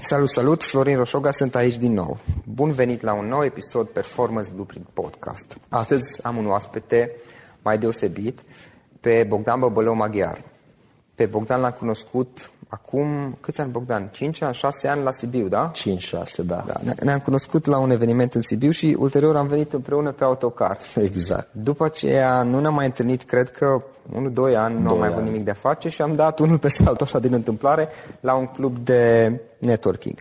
Salut, salut! Florin Roșoga sunt aici din nou. Bun venit la un nou episod Performance Blueprint Podcast. Astăzi am un oaspete mai deosebit pe Bogdan Băbălău Maghiar. Pe Bogdan l-am cunoscut acum, câți ani Bogdan? 5 ani, 6 ani la Sibiu, da? 5-6, da. da. Ne-am cunoscut la un eveniment în Sibiu și ulterior am venit împreună pe autocar. Exact. După aceea nu ne-am mai întâlnit, cred că 1-2 ani, nu am mai avut nimic de a face și am dat unul pe altul așa din întâmplare la un club de networking.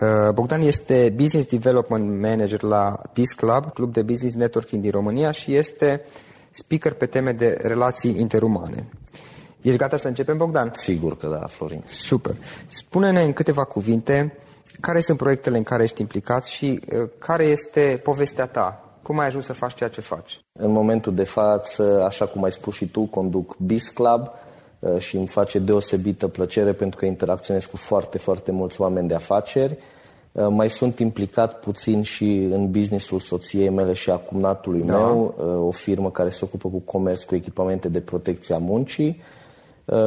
Uh, Bogdan este Business Development Manager la Peace Club, club de business networking din România și este speaker pe teme de relații interumane. Ești gata să începem, Bogdan? Sigur că da, Florin. Super. Spune-ne în câteva cuvinte care sunt proiectele în care ești implicat și uh, care este povestea ta? Cum ai ajuns să faci ceea ce faci? În momentul de față, așa cum ai spus și tu, conduc Biz Club uh, și îmi face deosebită plăcere pentru că interacționez cu foarte, foarte mulți oameni de afaceri. Uh, mai sunt implicat puțin și în businessul soției mele și a cumnatului da. meu, o firmă care se ocupă cu comerț cu echipamente de protecție a muncii Uh,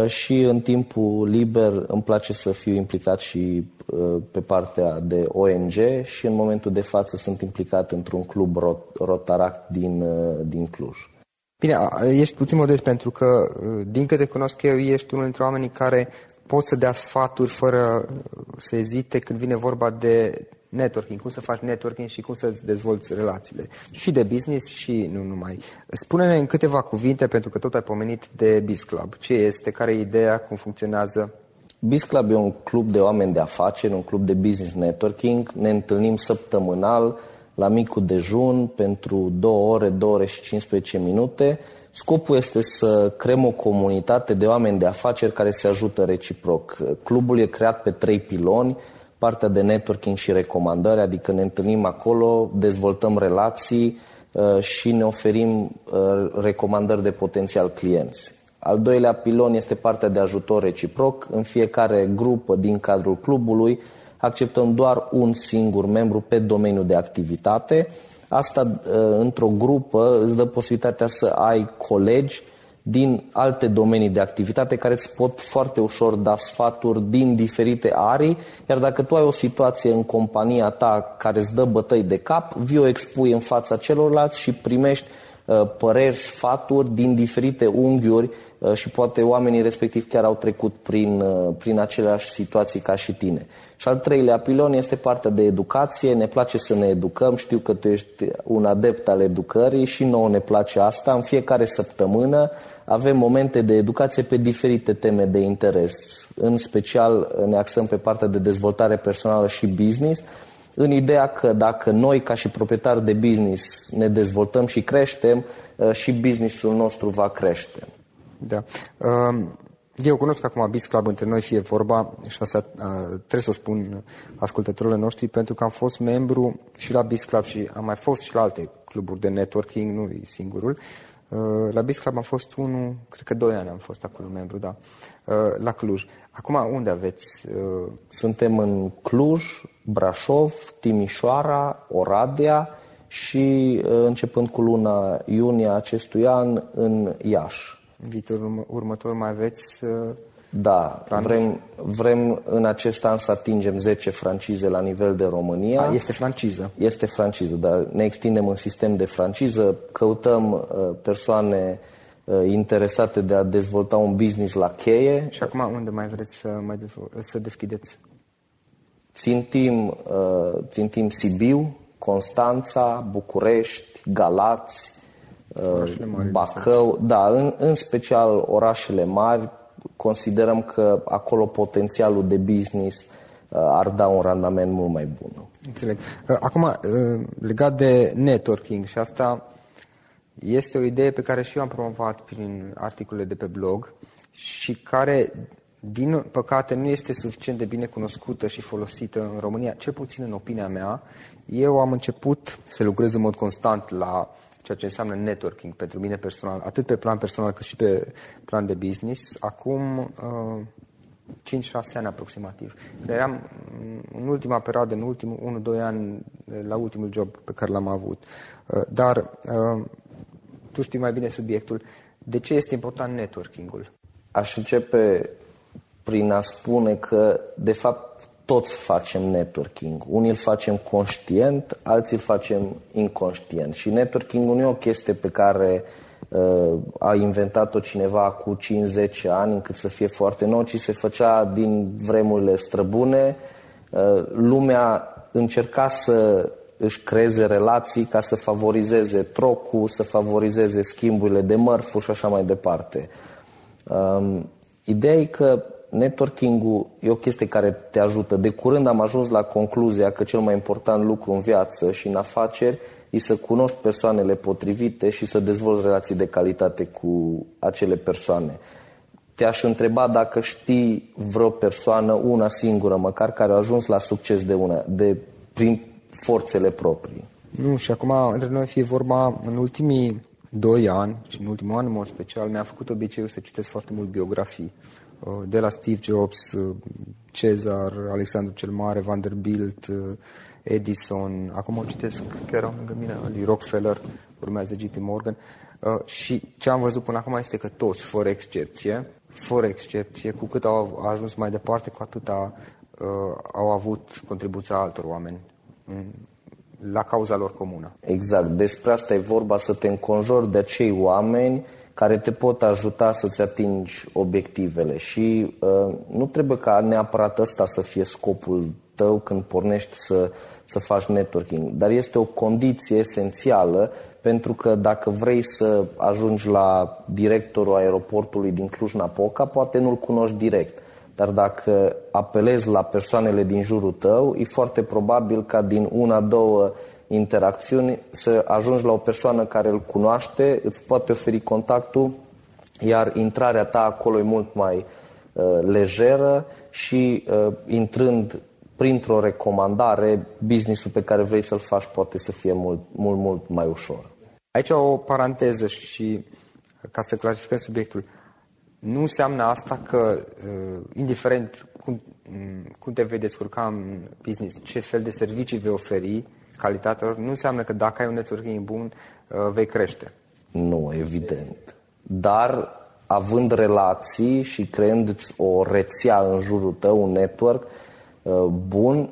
și în timpul liber îmi place să fiu implicat și uh, pe partea de ONG și în momentul de față sunt implicat într-un club rot, Rotaract din, uh, din Cluj. Bine, ești puțin modest pentru că, din câte cunosc eu, ești unul dintre oamenii care pot să dea sfaturi fără să ezite când vine vorba de networking, cum să faci networking și cum să-ți dezvolți relațiile. Și de business și nu numai. Spune-ne în câteva cuvinte, pentru că tot ai pomenit de Biz Club. Ce este, care e ideea, cum funcționează? Biz Club e un club de oameni de afaceri, un club de business networking. Ne întâlnim săptămânal la micul dejun pentru 2 ore, 2 ore și 15 minute. Scopul este să creăm o comunitate de oameni de afaceri care se ajută reciproc. Clubul e creat pe trei piloni, partea de networking și recomandări, adică ne întâlnim acolo, dezvoltăm relații uh, și ne oferim uh, recomandări de potențial clienți. Al doilea pilon este partea de ajutor reciproc. În fiecare grupă din cadrul clubului acceptăm doar un singur membru pe domeniul de activitate. Asta uh, într-o grupă îți dă posibilitatea să ai colegi din alte domenii de activitate care îți pot foarte ușor da sfaturi din diferite arii, iar dacă tu ai o situație în compania ta care îți dă bătăi de cap, vii o expui în fața celorlalți și primești uh, păreri, sfaturi din diferite unghiuri uh, și poate oamenii respectiv chiar au trecut prin, uh, prin aceleași situații ca și tine. Și al treilea pilon este partea de educație. Ne place să ne educăm. Știu că tu ești un adept al educării și nouă ne place asta. În fiecare săptămână avem momente de educație pe diferite teme de interes. În special ne axăm pe partea de dezvoltare personală și business, în ideea că dacă noi, ca și proprietari de business, ne dezvoltăm și creștem, uh, și businessul nostru va crește. Da. Um, eu cunosc acum Biz Club între noi fie vorba și asta uh, trebuie să o spun ascultătorilor noștri pentru că am fost membru și la Biz Club și am mai fost și la alte cluburi de networking, nu e singurul. Uh, la Biz Club am fost unul, cred că doi ani am fost acolo membru, da, uh, la Cluj. Acum unde aveți? Uh, Suntem în Cluj, Brașov, Timișoara, Oradea și începând cu luna iunie acestui an în Iași. În viitorul următor mai aveți da, vrem, vrem în acest an să atingem 10 francize la nivel de România. A, este franciză. Este franciză, dar ne extindem în sistem de franciză, căutăm uh, persoane uh, interesate de a dezvolta un business la cheie. Și acum unde mai vreți să, mai să deschideți? Țintim, uh, țintim Sibiu, Constanța, București, Galați, uh, Bacău, da, în, în special orașele mari, considerăm că acolo potențialul de business uh, ar da un randament mult mai bun. Înțeleg. Uh, acum, uh, legat de networking și asta este o idee pe care și eu am promovat prin articole de pe blog și care, din păcate, nu este suficient de bine cunoscută și folosită în România, cel puțin în opinia mea. Eu am început să lucrez în mod constant la ceea ce înseamnă networking pentru mine personal, atât pe plan personal cât și pe plan de business, acum uh, 5-6 ani aproximativ. Dar eram în ultima perioadă, în ultimul 1-2 ani, la ultimul job pe care l-am avut. Uh, dar uh, tu știi mai bine subiectul. De ce este important networking-ul? Aș începe prin a spune că, de fapt, toți facem networking. Unii îl facem conștient, alții îl facem inconștient. Și networking nu e o chestie pe care uh, a inventat-o cineva cu 5-10 ani încât să fie foarte nou, ci se făcea din vremurile străbune. Uh, lumea încerca să își creeze relații ca să favorizeze trocul, să favorizeze schimburile de mărfuri și așa mai departe. Um, ideea e că networking-ul e o chestie care te ajută. De curând am ajuns la concluzia că cel mai important lucru în viață și în afaceri e să cunoști persoanele potrivite și să dezvolți relații de calitate cu acele persoane. Te-aș întreba dacă știi vreo persoană, una singură măcar, care a ajuns la succes de una, de, prin forțele proprii. Nu, și acum, între noi fie vorba, în ultimii doi ani, și în ultimul an în mod special, mi-a făcut obiceiul să citesc foarte mult biografii Uh, de la Steve Jobs, uh, Cezar, Alexandru cel Mare, Vanderbilt, uh, Edison, acum o citesc chiar lângă mine, lui Rockefeller, urmează JP Morgan, și ce am văzut până acum este că toți, fără excepție, fără excepție, cu cât au ajuns mai departe, cu atâta uh, au avut contribuția altor oameni la cauza lor comună. Exact. Despre asta e vorba, să te înconjori de acei oameni care te pot ajuta să-ți atingi obiectivele și uh, nu trebuie ca neapărat ăsta să fie scopul tău când pornești să, să faci networking, dar este o condiție esențială pentru că dacă vrei să ajungi la directorul aeroportului din Cluj-Napoca, poate nu-l cunoști direct. Dar dacă apelezi la persoanele din jurul tău, e foarte probabil ca din una, două interacțiuni să ajungi la o persoană care îl cunoaște, îți poate oferi contactul, iar intrarea ta acolo e mult mai uh, lejeră și uh, intrând printr-o recomandare, businessul pe care vrei să-l faci poate să fie mult, mult, mult mai ușor. Aici o paranteză și ca să clarificăm subiectul. Nu înseamnă asta că, uh, indiferent cum, mm, cum te vei descurca în business, ce fel de servicii vei oferi, calitatea lor, nu înseamnă că dacă ai un networking bun, uh, vei crește. Nu, evident. Dar având relații și creând o rețea în jurul tău, un network uh, bun,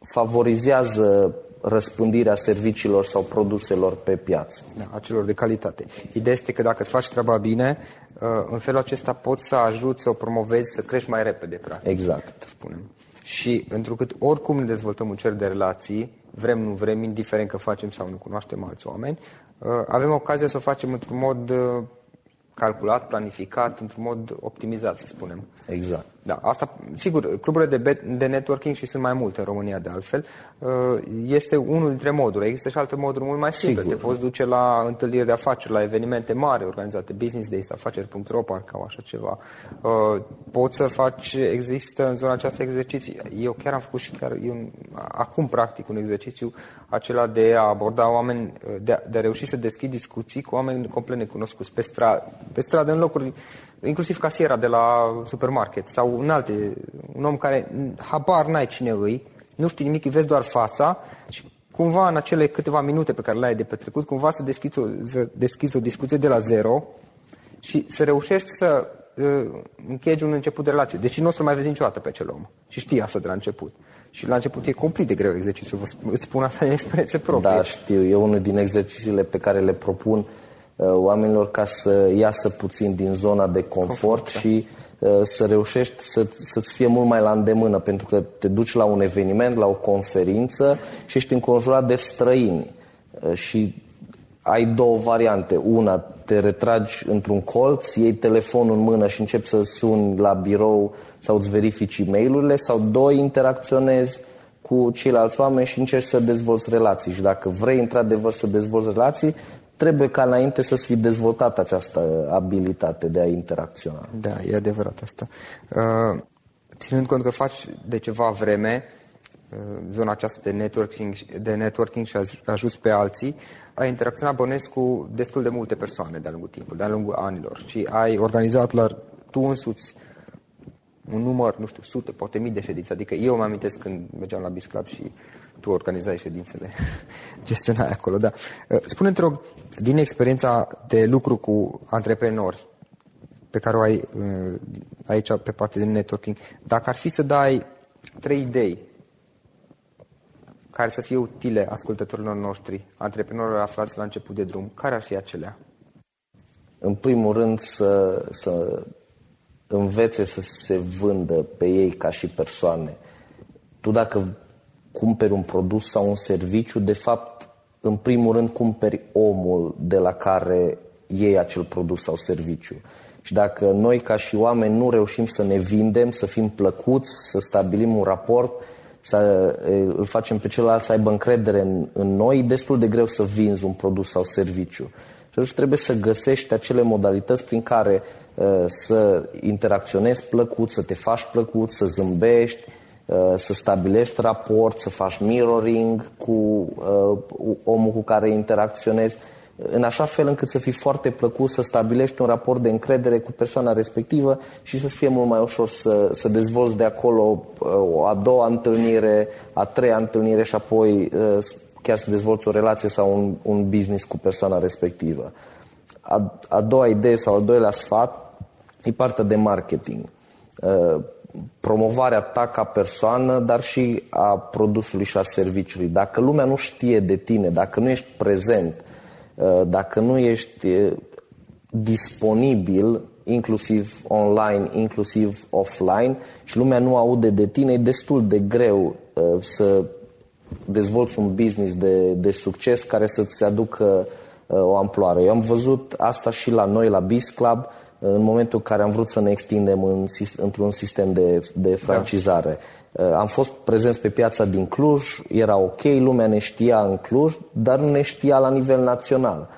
favorizează răspândirea serviciilor sau produselor pe piață. Da, acelor de calitate. Ideea este că dacă îți faci treaba bine, uh, în felul acesta poți să ajuți să o promovezi, să crești mai repede, practic. Exact. Spunem. Și întrucât oricum ne dezvoltăm un cer de relații, vrem, nu vrem, indiferent că facem sau nu cunoaștem alți oameni, uh, avem ocazia să o facem într-un mod uh, calculat, planificat, într-un mod optimizat, să spunem. Exact. Da, asta, sigur, cluburile de, de networking și sunt mai multe în România de altfel, uh, este unul dintre moduri. Există și alte moduri mult mai simple. Sigur. Te poți duce la întâlniri de afaceri, la evenimente mari organizate, business days, afaceri.ro, parcă au așa ceva. Uh, poți să faci, există în zona aceasta exerciții. Eu chiar am făcut și chiar eu, acum practic un exercițiu acela de a aborda oameni, uh, de a, de a reuși să deschid discuții cu oameni complet necunoscuți pe, stra, pe stradă, în locuri inclusiv casiera de la supermarket sau un alte, un om care habar n-ai cine îi, nu știi nimic, îi vezi doar fața și cumva în acele câteva minute pe care le ai de petrecut, cumva să deschizi o, să deschizi o discuție de la zero și să reușești să uh, închegi un început de relație. Deci nu o să mai vezi niciodată pe acel om. Și știi asta de la început. Și la început e complet de greu exercițiul, îți spun asta în experiențe proprie. Da, știu. E unul din exercițiile pe care le propun uh, Uh, oamenilor ca să iasă puțin din zona de confort, confort și uh, să reușești să, să-ți fie mult mai la îndemână, pentru că te duci la un eveniment, la o conferință și ești înconjurat de străini. Uh, și ai două variante. Una, te retragi într-un colț, iei telefonul în mână și începi să suni la birou sau îți verifici e mail sau doi, interacționezi cu ceilalți oameni și încerci să dezvolți relații. Și dacă vrei într-adevăr să dezvolți relații, trebuie ca înainte să-ți fi dezvoltat această abilitate de a interacționa. Da, e adevărat asta. Uh, ținând cont că faci de ceva vreme uh, zona aceasta de networking, de networking și ajuți pe alții, ai interacționat bănesc cu destul de multe persoane de-a lungul timpului, de-a lungul anilor și ai organizat la tu însuți un număr, nu știu, sute, poate mii de ședințe. Adică eu mă amintesc când mergeam la Bis Club și tu organizai ședințele, gestionai acolo, da. Uh, spune te rog, din experiența de lucru cu antreprenori pe care o ai uh, aici pe partea de networking, dacă ar fi să dai trei idei care să fie utile ascultătorilor noștri, antreprenorilor aflați la început de drum, care ar fi acelea? În primul rând să, să învețe să se vândă pe ei ca și persoane. Tu dacă cumperi un produs sau un serviciu, de fapt, în primul rând cumperi omul de la care iei acel produs sau serviciu. Și dacă noi ca și oameni nu reușim să ne vindem, să fim plăcuți, să stabilim un raport, să îl facem pe celălalt să aibă încredere în, în noi, e destul de greu să vinzi un produs sau serviciu. Și atunci trebuie să găsești acele modalități prin care uh, să interacționezi plăcut, să te faci plăcut, să zâmbești, Uh, să stabilești raport, să faci mirroring cu uh, omul cu care interacționezi, în așa fel încât să fii foarte plăcut, să stabilești un raport de încredere cu persoana respectivă și să fie mult mai ușor să, să dezvolți de acolo uh, o a doua întâlnire, a treia întâlnire și apoi chiar să dezvolți o relație sau un, un business cu persoana respectivă. A, a doua idee sau al doilea sfat e partea de marketing. Uh, promovarea ta ca persoană, dar și a produsului și a serviciului. Dacă lumea nu știe de tine, dacă nu ești prezent, uh, dacă nu ești uh, disponibil, inclusiv online, inclusiv offline, și lumea nu aude de tine, e destul de greu să dezvolți un business de, de succes care să-ți aducă o amploare. Eu am văzut asta și la noi, la Biz Club, în momentul în care am vrut să ne extindem în, într-un sistem de, de francizare. Da. Am fost prezenți pe piața din Cluj, era ok, lumea ne știa în Cluj, dar nu ne știa la nivel național.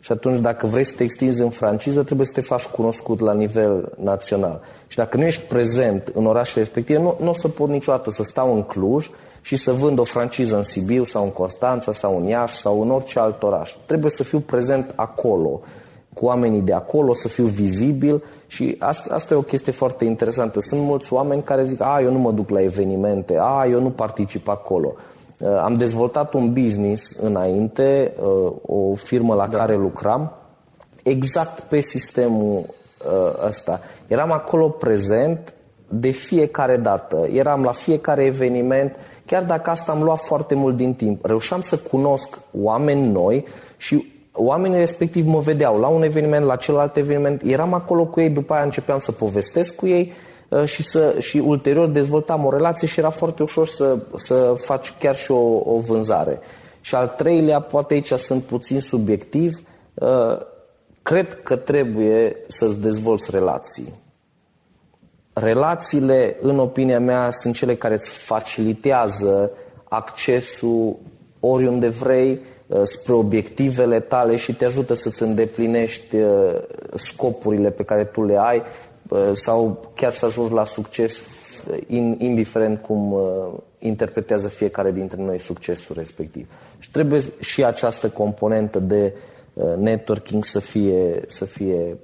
Și atunci, dacă vrei să te extinzi în franciză, trebuie să te faci cunoscut la nivel național. Și dacă nu ești prezent în orașele respective, nu, nu o să pot niciodată să stau în Cluj și să vând o franciză în Sibiu sau în Constanța sau în Iași sau în orice alt oraș. Trebuie să fiu prezent acolo cu oamenii de acolo, să fiu vizibil și asta, asta e o chestie foarte interesantă. Sunt mulți oameni care zic, a, eu nu mă duc la evenimente, a, eu nu particip acolo. Uh, am dezvoltat un business înainte, uh, o firmă la da. care lucram, exact pe sistemul uh, ăsta. Eram acolo prezent de fiecare dată, eram la fiecare eveniment, chiar dacă asta am luat foarte mult din timp. Reușeam să cunosc oameni noi și oamenii respectiv mă vedeau la un eveniment, la celălalt eveniment, eram acolo cu ei, după aia începeam să povestesc cu ei uh, și, să, și ulterior dezvoltam o relație și era foarte ușor să, să faci chiar și o, o vânzare. Și al treilea, poate aici sunt puțin subiectiv, uh, cred că trebuie să-ți dezvolți relații. Relațiile, în opinia mea, sunt cele care îți facilitează accesul oriunde vrei, Uh, spre obiectivele tale și te ajută să-ți îndeplinești uh, scopurile pe care tu le ai uh, sau chiar să ajungi la succes indiferent cum interpretează fiecare dintre noi succesul respectiv. Și trebuie și această componentă de networking să fie, să fie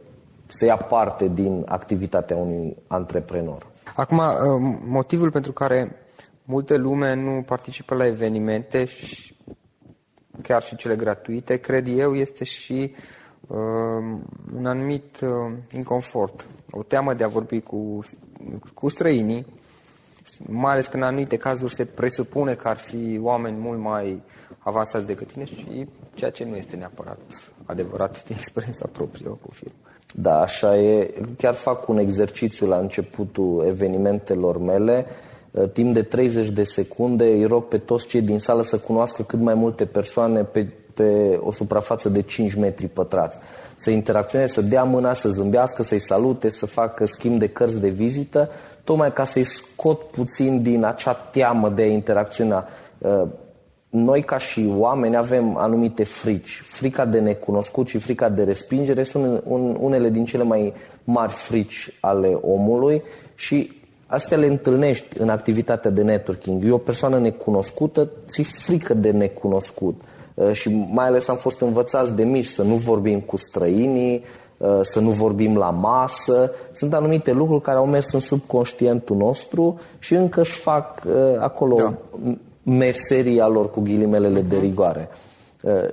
să ia parte din activitatea unui antreprenor. Acum, motivul pentru care multe lume nu participă la evenimente și chiar și cele gratuite, cred eu, este și uh, un anumit uh, inconfort, o teamă de a vorbi cu, cu străinii, mai ales că în anumite cazuri se presupune că ar fi oameni mult mai avansați decât tine și ceea ce nu este neapărat adevărat din experiența proprie cu film. Da, așa e. Chiar fac un exercițiu la începutul evenimentelor mele Uh, timp de 30 de secunde îi rog pe toți cei din sală să cunoască cât mai multe persoane pe, pe o suprafață de 5 metri pătrați. Să interacționeze, să dea mâna, să zâmbească, să-i salute, să facă schimb de cărți de vizită, tocmai ca să-i scot puțin din acea teamă de a interacționa. Uh, noi ca și oameni avem anumite frici. Frica de necunoscut și frica de respingere sunt unele din cele mai mari frici ale omului și Astea le întâlnești în activitatea de networking. E o persoană necunoscută, ți frică de necunoscut. Uh, și mai ales am fost învățați de mici să nu vorbim cu străinii, uh, să nu vorbim la masă. Sunt anumite lucruri care au mers în subconștientul nostru și încă își fac uh, acolo da. Meseria lor cu ghilimelele de rigoare.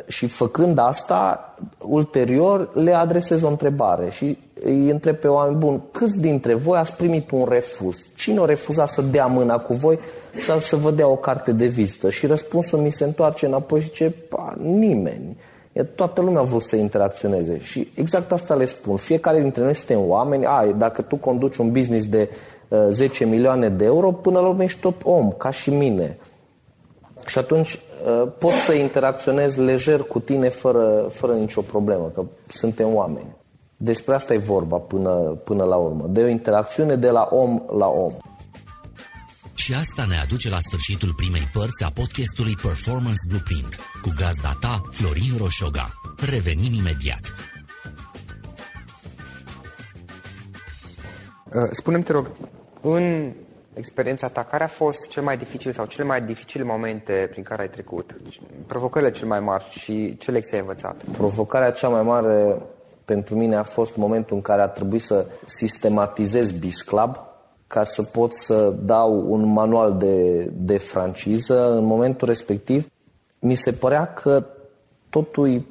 Și făcând asta, ulterior le adresez o întrebare și îi întreb pe oameni buni, câți dintre voi ați primit un refuz? Cine a refuzat să dea mâna cu voi sau să vă dea o carte de vizită? Și răspunsul mi se întoarce înapoi și zice, pa, nimeni. Toată lumea a vrut să interacționeze și exact asta le spun. Fiecare dintre noi suntem oameni, a, dacă tu conduci un business de uh, 10 milioane de euro, până la urmă ești tot om, ca și mine. Și atunci uh, pot să interacționez lejer cu tine fără, fără nicio problemă, că suntem oameni. Despre asta e vorba până, până la urmă, de o interacțiune de la om la om. Și asta ne aduce la sfârșitul primei părți a podcastului Performance Blueprint cu gazda ta, Florin Roșoga. Revenim imediat. Uh, spune-mi, te rog, în experiența ta, care a fost cel mai dificil sau cele mai dificile momente prin care ai trecut? Provocările cele mai mari și ce lecții ai învățat? Provocarea cea mai mare pentru mine a fost momentul în care a trebuit să sistematizez BizClub ca să pot să dau un manual de, de franciză. În momentul respectiv mi se părea că totul e,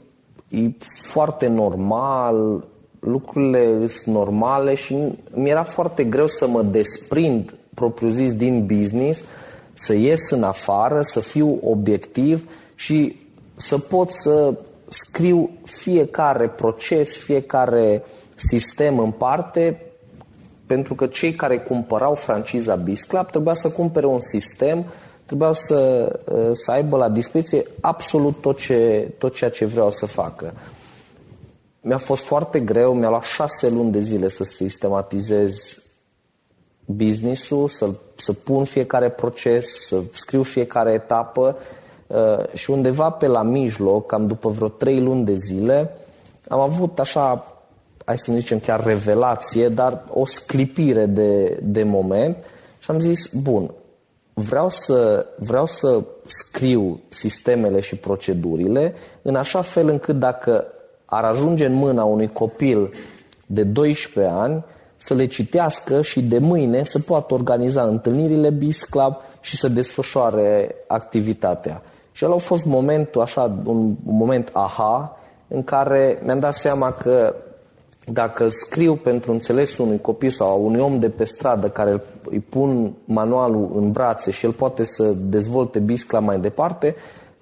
e foarte normal, lucrurile sunt normale și mi era foarte greu să mă desprind propriu-zis din business, să ies în afară, să fiu obiectiv și să pot să scriu fiecare proces, fiecare sistem în parte, pentru că cei care cumpărau franciza Bisclub trebuia să cumpere un sistem, trebuia să, să aibă la dispoziție absolut tot, ce, tot ceea ce vreau să facă. Mi-a fost foarte greu, mi-a luat șase luni de zile să sistematizez business-ul, să, să pun fiecare proces, să scriu fiecare etapă uh, și undeva pe la mijloc, cam după vreo trei luni de zile, am avut așa, hai să zicem chiar revelație, dar o sclipire de, de moment și am zis, bun, vreau să, vreau să scriu sistemele și procedurile în așa fel încât dacă ar ajunge în mâna unui copil de 12 ani, să le citească și de mâine să poată organiza întâlnirile BIS Club și să desfășoare activitatea. Și el a fost momentul, așa, un moment aha, în care mi-am dat seama că dacă îl scriu pentru înțelesul unui copil sau unui om de pe stradă care îi pun manualul în brațe și el poate să dezvolte biscla mai departe,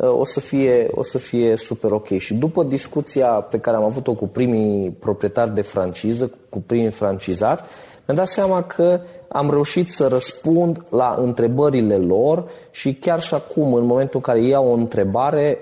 o să fie, o să fie super ok. Și după discuția pe care am avut-o cu primii proprietari de franciză, cu primii francizați, mi-am dat seama că am reușit să răspund la întrebările lor și chiar și acum, în momentul în care iau o întrebare,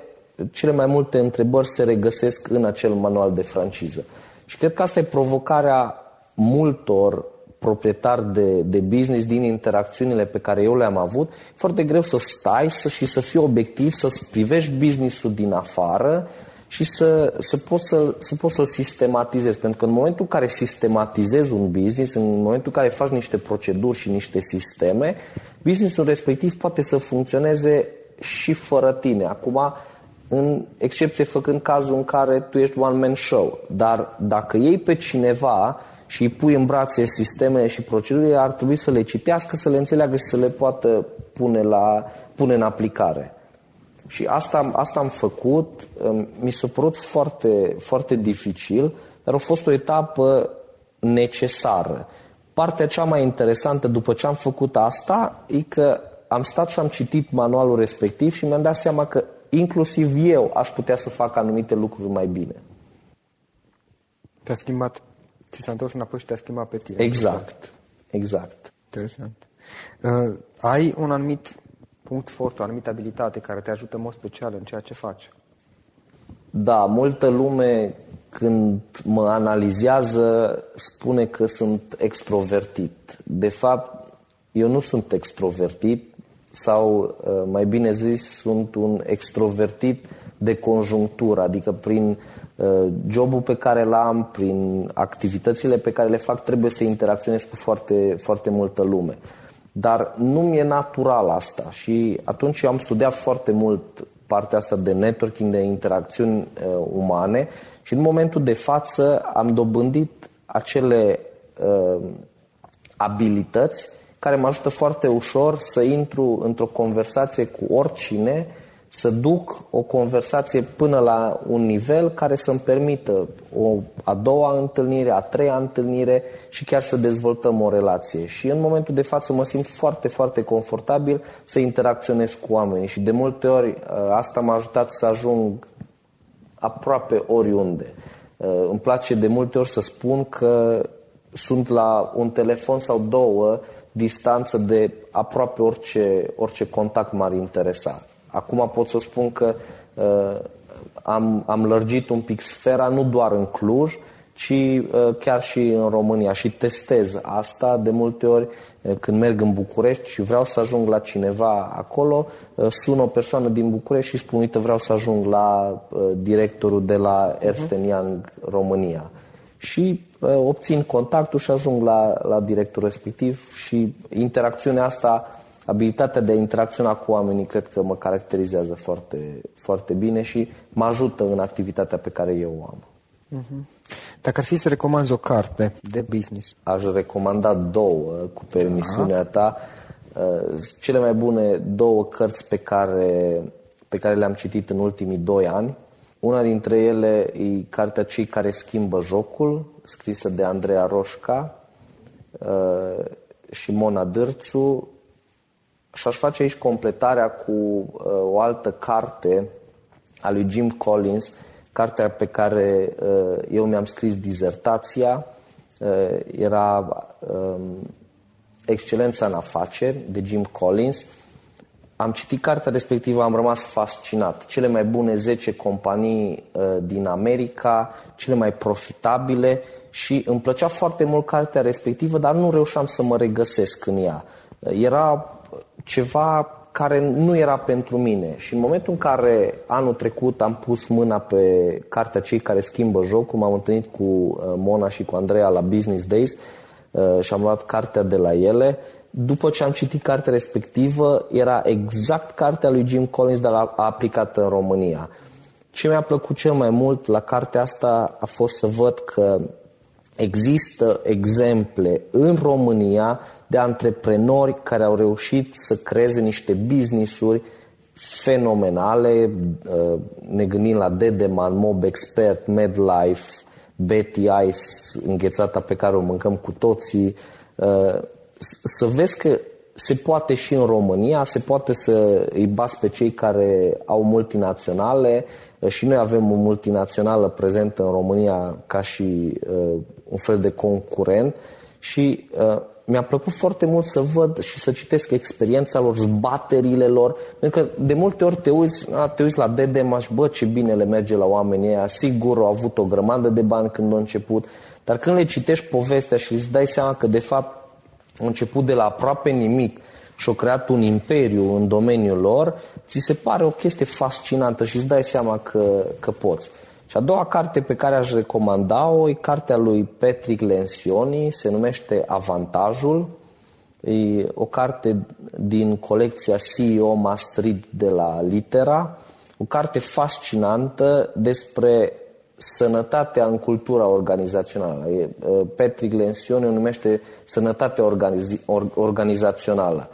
cele mai multe întrebări se regăsesc în acel manual de franciză. Și cred că asta e provocarea multor proprietar de, de business din interacțiunile pe care eu le-am avut, foarte greu să stai să, și să fii obiectiv, să privești businessul din afară și să, să, poți să, să poți să-l sistematizezi. Pentru că în momentul în care sistematizezi un business, în momentul în care faci niște proceduri și niște sisteme, businessul respectiv poate să funcționeze și fără tine. Acum, în excepție făcând cazul în care tu ești one-man show. Dar dacă iei pe cineva și îi pui în brațe sistemele și procedurile, ar trebui să le citească, să le înțeleagă și să le poată pune, la, pune în aplicare. Și asta, asta am făcut, mi s-a părut foarte, foarte dificil, dar a fost o etapă necesară. Partea cea mai interesantă după ce am făcut asta e că am stat și am citit manualul respectiv și mi-am dat seama că inclusiv eu aș putea să fac anumite lucruri mai bine. Te-a schimbat ți s-a întors înapoi și te-a schimbat pe tine. Exact, exact. Interesant. Uh, ai un anumit punct fort, o anumită abilitate care te ajută în mod special în ceea ce faci? Da, multă lume când mă analizează spune că sunt extrovertit. De fapt, eu nu sunt extrovertit sau, uh, mai bine zis, sunt un extrovertit de conjunctură, adică prin Uh, jobul pe care l-am, prin activitățile pe care le fac, trebuie să interacționez cu foarte, foarte multă lume. Dar nu mi-e natural asta și atunci eu am studiat foarte mult partea asta de networking, de interacțiuni uh, umane și în momentul de față am dobândit acele uh, abilități care mă ajută foarte ușor să intru într-o conversație cu oricine să duc o conversație până la un nivel care să-mi permită o a doua întâlnire, a treia întâlnire și chiar să dezvoltăm o relație. Și în momentul de față mă simt foarte, foarte confortabil să interacționez cu oamenii și de multe ori ă, asta m-a ajutat să ajung aproape oriunde. Ă, îmi place de multe ori să spun că sunt la un telefon sau două distanță de aproape orice, orice contact m-ar interesa. Acum pot să spun că uh, am, am lărgit un pic sfera nu doar în Cluj, ci uh, chiar și în România și testez asta de multe ori uh, când merg în București și vreau să ajung la cineva acolo, uh, sun o persoană din București și spun, uite, vreau să ajung la uh, directorul de la Ernst Young România. Și uh, obțin contactul și ajung la, la directorul respectiv și interacțiunea asta abilitatea de a interacționa cu oamenii cred că mă caracterizează foarte, foarte bine și mă ajută în activitatea pe care eu o am. Uh-huh. Dacă ar fi să recomanzi o carte de business? Aș recomanda două, cu permisiunea ta. Uh, cele mai bune două cărți pe care, pe care le-am citit în ultimii doi ani. Una dintre ele e cartea Cei care schimbă jocul, scrisă de Andreea Roșca uh, și Mona Dârțu. Și aș face aici completarea cu uh, o altă carte a lui Jim Collins, cartea pe care uh, eu mi-am scris dizertația. Era um, Excelența în afaceri de Jim Collins am citit cartea respectivă, am rămas fascinat. Cele mai bune 10 companii uh, din America, cele mai profitabile și îmi plăcea foarte mult cartea respectivă, dar nu reușeam să mă regăsesc în ea. Uh, era ceva care nu era pentru mine și în momentul în care anul trecut am pus mâna pe cartea Cei care schimbă jocul, m-am întâlnit cu uh, Mona și cu Andreea la Business Days uh, și am luat cartea de la ele după ce am citit cartea respectivă, era exact cartea lui Jim Collins, dar aplicată în România. Ce mi-a plăcut cel mai mult la cartea asta a fost să văd că există exemple în România de antreprenori care au reușit să creeze niște business-uri fenomenale, uh, ne gândim la Dedeman, Mob Expert, MedLife, Betty Ice, înghețata pe care o mâncăm cu toții, uh, să vezi că se poate și în România, se poate să îi bas pe cei care au multinaționale. Și noi avem o multinațională prezentă în România ca și uh, un fel de concurent. Și uh, mi-a plăcut foarte mult să văd și să citesc experiența lor, zbaterile lor, pentru că de multe ori te uiți, a, te uiți la DDMaș, bă, ce bine le merge la oamenii ăia, sigur au avut o grămadă de bani când au început, dar când le citești povestea și îți dai seama că de fapt au început de la aproape nimic și au creat un imperiu în domeniul lor, ți se pare o chestie fascinantă și îți dai seama că, că poți. Și a doua carte pe care aș recomanda-o e cartea lui Patrick Lencioni, se numește Avantajul. E o carte din colecția CEO Maastricht de la Litera, o carte fascinantă despre sănătatea în cultura organizațională. Patrick Lencioni o numește sănătatea organiz- organizațională.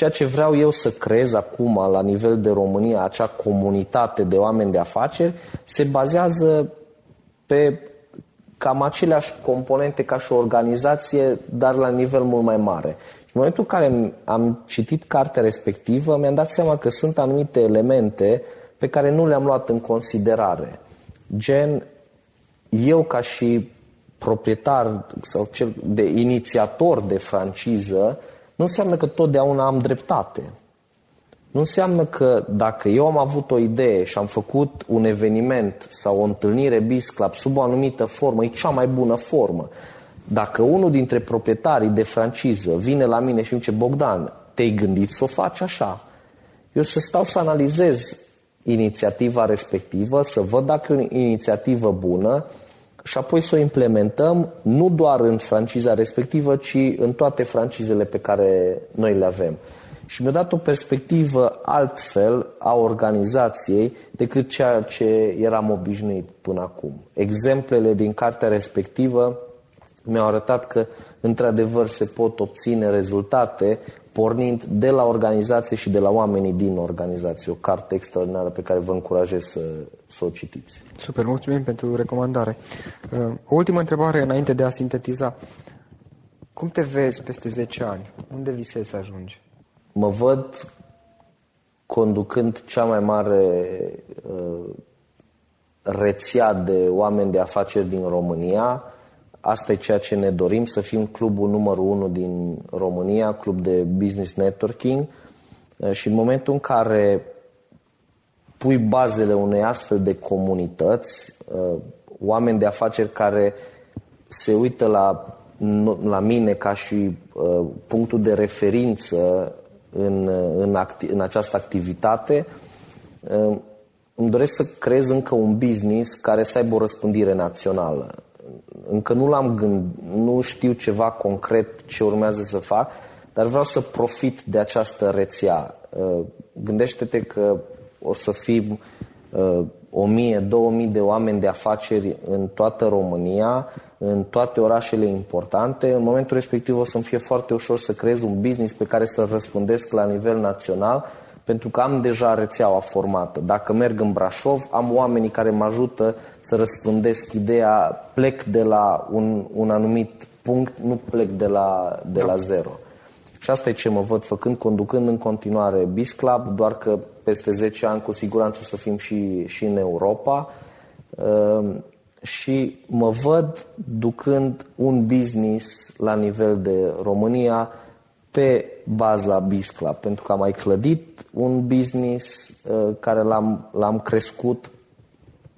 Ceea ce vreau eu să creez acum la nivel de România, acea comunitate de oameni de afaceri, se bazează pe cam aceleași componente ca și o organizație, dar la nivel mult mai mare. în momentul în care am citit cartea respectivă, mi-am dat seama că sunt anumite elemente pe care nu le-am luat în considerare. Gen, eu ca și proprietar sau cel de inițiator de franciză, nu înseamnă că totdeauna am dreptate. Nu înseamnă că dacă eu am avut o idee și am făcut un eveniment sau o întâlnire Biz Club sub o anumită formă, e cea mai bună formă. Dacă unul dintre proprietarii de franciză vine la mine și îmi zice Bogdan, te-ai gândit să o faci așa? Eu să stau să analizez inițiativa respectivă, să văd dacă e o inițiativă bună și apoi să o implementăm nu doar în franciza respectivă, ci în toate francizele pe care noi le avem. Și mi-a dat o perspectivă altfel a organizației decât ceea ce eram obișnuit până acum. Exemplele din cartea respectivă mi-au arătat că într-adevăr se pot obține rezultate pornind de la organizație și de la oamenii din organizație. O carte extraordinară pe care vă încurajez să, să o citiți. Super, mulțumim pentru recomandare. Uh, o ultimă întrebare înainte de a sintetiza. Cum te vezi peste 10 ani? Unde visezi să ajungi? Mă văd conducând cea mai mare uh, rețea de oameni de afaceri din România, Asta e ceea ce ne dorim, să fim clubul numărul unu din România, club de business networking. Uh, și în momentul în care pui bazele unei astfel de comunități, uh, oameni de afaceri care se uită la, la mine ca și uh, punctul de referință în, în, acti- în această activitate, îmi doresc să creez încă un business care să aibă o răspândire națională încă nu l-am gândit, nu știu ceva concret ce urmează să fac, dar vreau să profit de această rețea. Uh, gândește-te că o să fim uh, o mie, două mii de oameni de afaceri în toată România, în toate orașele importante. În momentul respectiv o să-mi fie foarte ușor să creez un business pe care să-l răspândesc la nivel național, pentru că am deja rețeaua formată. Dacă merg în Brașov, am oamenii care mă ajută să răspândesc ideea, plec de la un, un anumit punct, nu plec de la, de la zero. Și asta e ce mă văd făcând, conducând în continuare Bis Club, doar că peste 10 ani cu siguranță o să fim și, și în Europa. Ehm, și mă văd ducând un business la nivel de România pe baza Bis Club, pentru că am mai clădit un business uh, care l-am, l-am crescut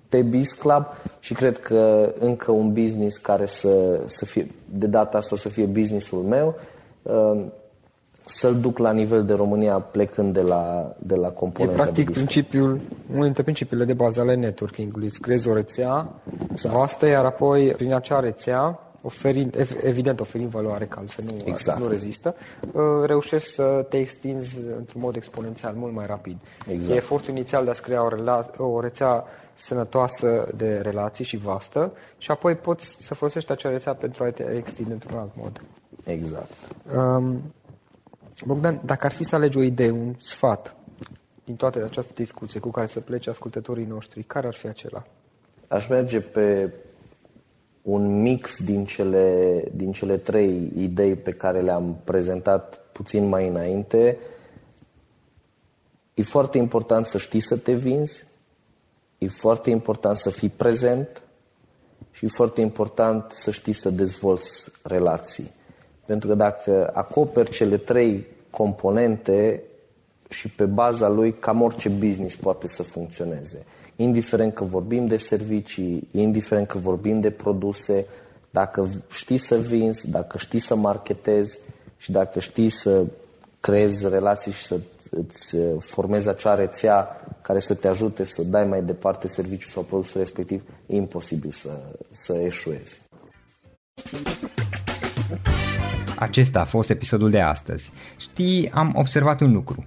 pe Biz Club și cred că încă un business care să, să fie, de data asta să fie businessul meu, uh, să-l duc la nivel de România plecând de la, de la componenta E practic principiul, unul dintre principiile de bază ale networking-ului. Îți creezi o rețea exact. vastă, iar apoi prin acea rețea oferind, evident oferind valoare, că altfel nu, exact. nu rezistă, uh, reușești să te extinzi într-un mod exponențial, mult mai rapid. Exact. E efortul inițial de a crea o, rela- o rețea sănătoasă de relații și vastă și apoi poți să folosești acea rețea pentru a te extinde într-un alt mod. Exact. Um, Bogdan, dacă ar fi să alegi o idee, un sfat din toate această discuție cu care să plece ascultătorii noștri, care ar fi acela? Aș merge pe un mix din cele, din cele trei idei pe care le-am prezentat puțin mai înainte. E foarte important să știi să te vinzi, e foarte important să fii prezent și e foarte important să știi să dezvolți relații. Pentru că dacă acoperi cele trei componente și pe baza lui, cam orice business poate să funcționeze indiferent că vorbim de servicii, indiferent că vorbim de produse, dacă știi să vinzi, dacă știi să marketezi și dacă știi să creezi relații și să îți formezi acea rețea care să te ajute să dai mai departe serviciul sau produsul respectiv, e imposibil să, să eșuezi. Acesta a fost episodul de astăzi. Știi, am observat un lucru.